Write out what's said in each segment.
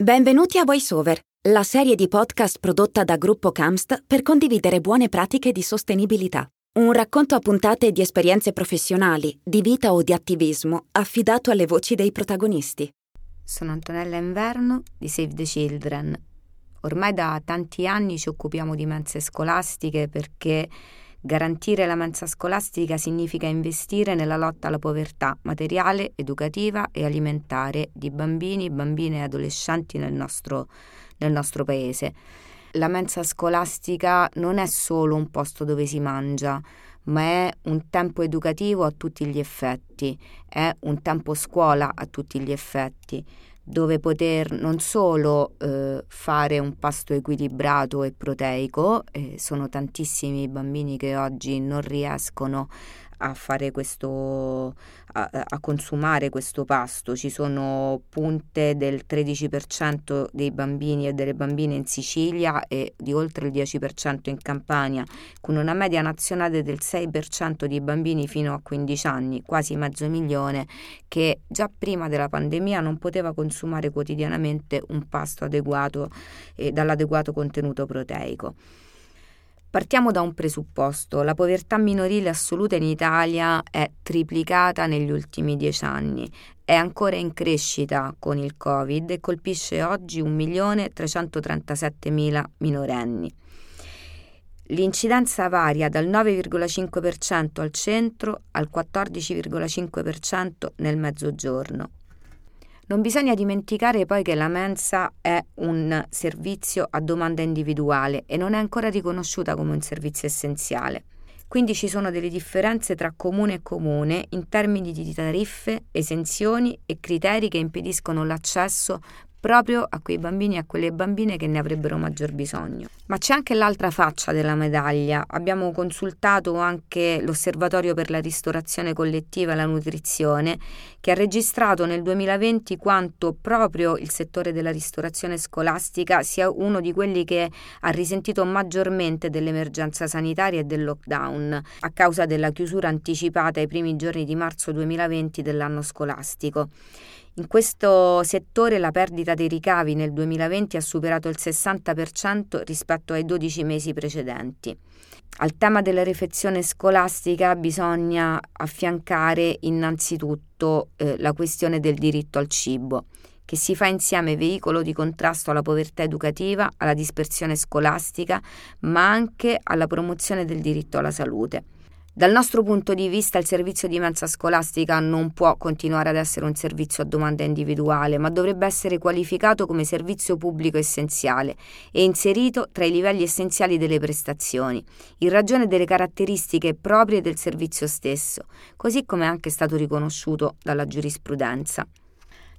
Benvenuti a VoiceOver, la serie di podcast prodotta da Gruppo Camst per condividere buone pratiche di sostenibilità. Un racconto a puntate di esperienze professionali, di vita o di attivismo affidato alle voci dei protagonisti. Sono Antonella Inverno di Save the Children. Ormai da tanti anni ci occupiamo di mense scolastiche perché Garantire la mensa scolastica significa investire nella lotta alla povertà materiale, educativa e alimentare di bambini, bambine e adolescenti nel nostro, nel nostro paese. La mensa scolastica non è solo un posto dove si mangia, ma è un tempo educativo a tutti gli effetti, è un tempo scuola a tutti gli effetti dove poter non solo eh, fare un pasto equilibrato e proteico, eh, sono tantissimi i bambini che oggi non riescono a fare questo a, a, consumare questo pasto. Ci sono punte del 13% dei bambini e delle bambine in Sicilia e di oltre il 10% in Campania con una media nazionale del 6% di bambini fino a 15 anni quasi mezzo milione che già prima della pandemia non poteva consumare quotidianamente un pasto adeguato e dall'adeguato contenuto proteico Partiamo da un presupposto, la povertà minorile assoluta in Italia è triplicata negli ultimi dieci anni, è ancora in crescita con il Covid e colpisce oggi 1.337.000 minorenni. L'incidenza varia dal 9,5% al centro al 14,5% nel mezzogiorno. Non bisogna dimenticare poi che la mensa è un servizio a domanda individuale e non è ancora riconosciuta come un servizio essenziale. Quindi ci sono delle differenze tra comune e comune in termini di tariffe, esenzioni e criteri che impediscono l'accesso proprio a quei bambini e a quelle bambine che ne avrebbero maggior bisogno. Ma c'è anche l'altra faccia della medaglia. Abbiamo consultato anche l'Osservatorio per la ristorazione collettiva e la nutrizione, che ha registrato nel 2020 quanto proprio il settore della ristorazione scolastica sia uno di quelli che ha risentito maggiormente dell'emergenza sanitaria e del lockdown a causa della chiusura anticipata ai primi giorni di marzo 2020 dell'anno scolastico. In questo settore la perdita dei ricavi nel 2020 ha superato il 60% rispetto ai 12 mesi precedenti. Al tema della refezione scolastica bisogna affiancare innanzitutto eh, la questione del diritto al cibo, che si fa insieme veicolo di contrasto alla povertà educativa, alla dispersione scolastica, ma anche alla promozione del diritto alla salute. Dal nostro punto di vista il servizio di mensa scolastica non può continuare ad essere un servizio a domanda individuale, ma dovrebbe essere qualificato come servizio pubblico essenziale e inserito tra i livelli essenziali delle prestazioni, in ragione delle caratteristiche proprie del servizio stesso, così come è anche stato riconosciuto dalla giurisprudenza.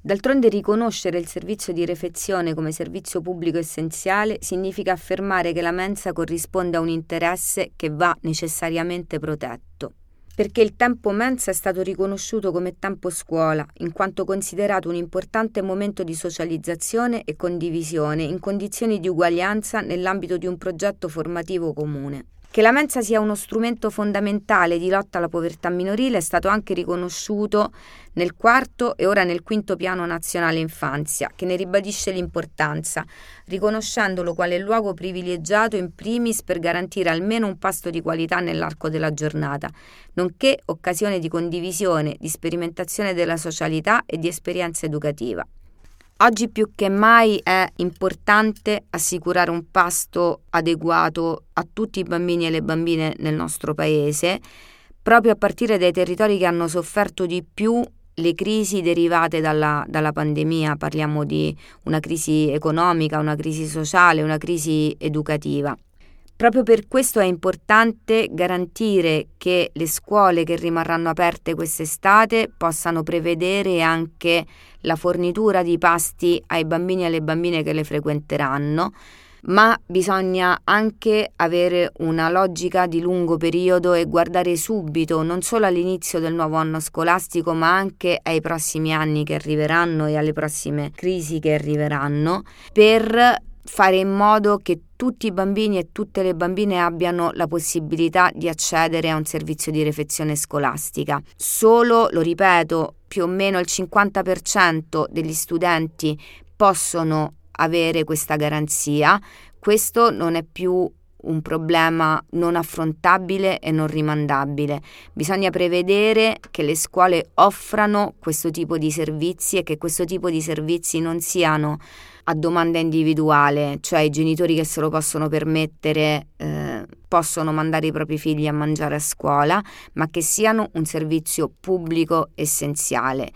D'altronde riconoscere il servizio di refezione come servizio pubblico essenziale significa affermare che la mensa corrisponde a un interesse che va necessariamente protetto. Perché il tempo mensa è stato riconosciuto come tempo scuola, in quanto considerato un importante momento di socializzazione e condivisione in condizioni di uguaglianza nell'ambito di un progetto formativo comune. Che la mensa sia uno strumento fondamentale di lotta alla povertà minorile è stato anche riconosciuto nel quarto e ora nel quinto piano nazionale infanzia, che ne ribadisce l'importanza, riconoscendolo quale luogo privilegiato in primis per garantire almeno un pasto di qualità nell'arco della giornata, nonché occasione di condivisione, di sperimentazione della socialità e di esperienza educativa. Oggi più che mai è importante assicurare un pasto adeguato a tutti i bambini e le bambine nel nostro paese, proprio a partire dai territori che hanno sofferto di più le crisi derivate dalla, dalla, pandemia, parliamo di una crisi economica, una crisi sociale, una crisi educativa. Proprio per questo è importante garantire che le scuole che rimarranno aperte quest'estate possano prevedere anche la fornitura di pasti ai bambini e alle bambine che le frequenteranno, ma bisogna anche avere una logica di lungo periodo e guardare subito non solo all'inizio del nuovo anno scolastico, ma anche ai prossimi anni che arriveranno e alle prossime crisi che arriveranno per fare in modo che tutti i bambini e tutte le bambine abbiano la possibilità di accedere a un servizio di refezione scolastica. Solo, lo ripeto, più o meno il 50% degli studenti possono avere questa garanzia. Questo non è più un problema non affrontabile e non rimandabile. Bisogna prevedere che le scuole offrano questo tipo di servizi e che questo tipo di servizi non siano a domanda individuale, cioè i genitori che se lo possono permettere eh, possono mandare i propri figli a mangiare a scuola, ma che siano un servizio pubblico essenziale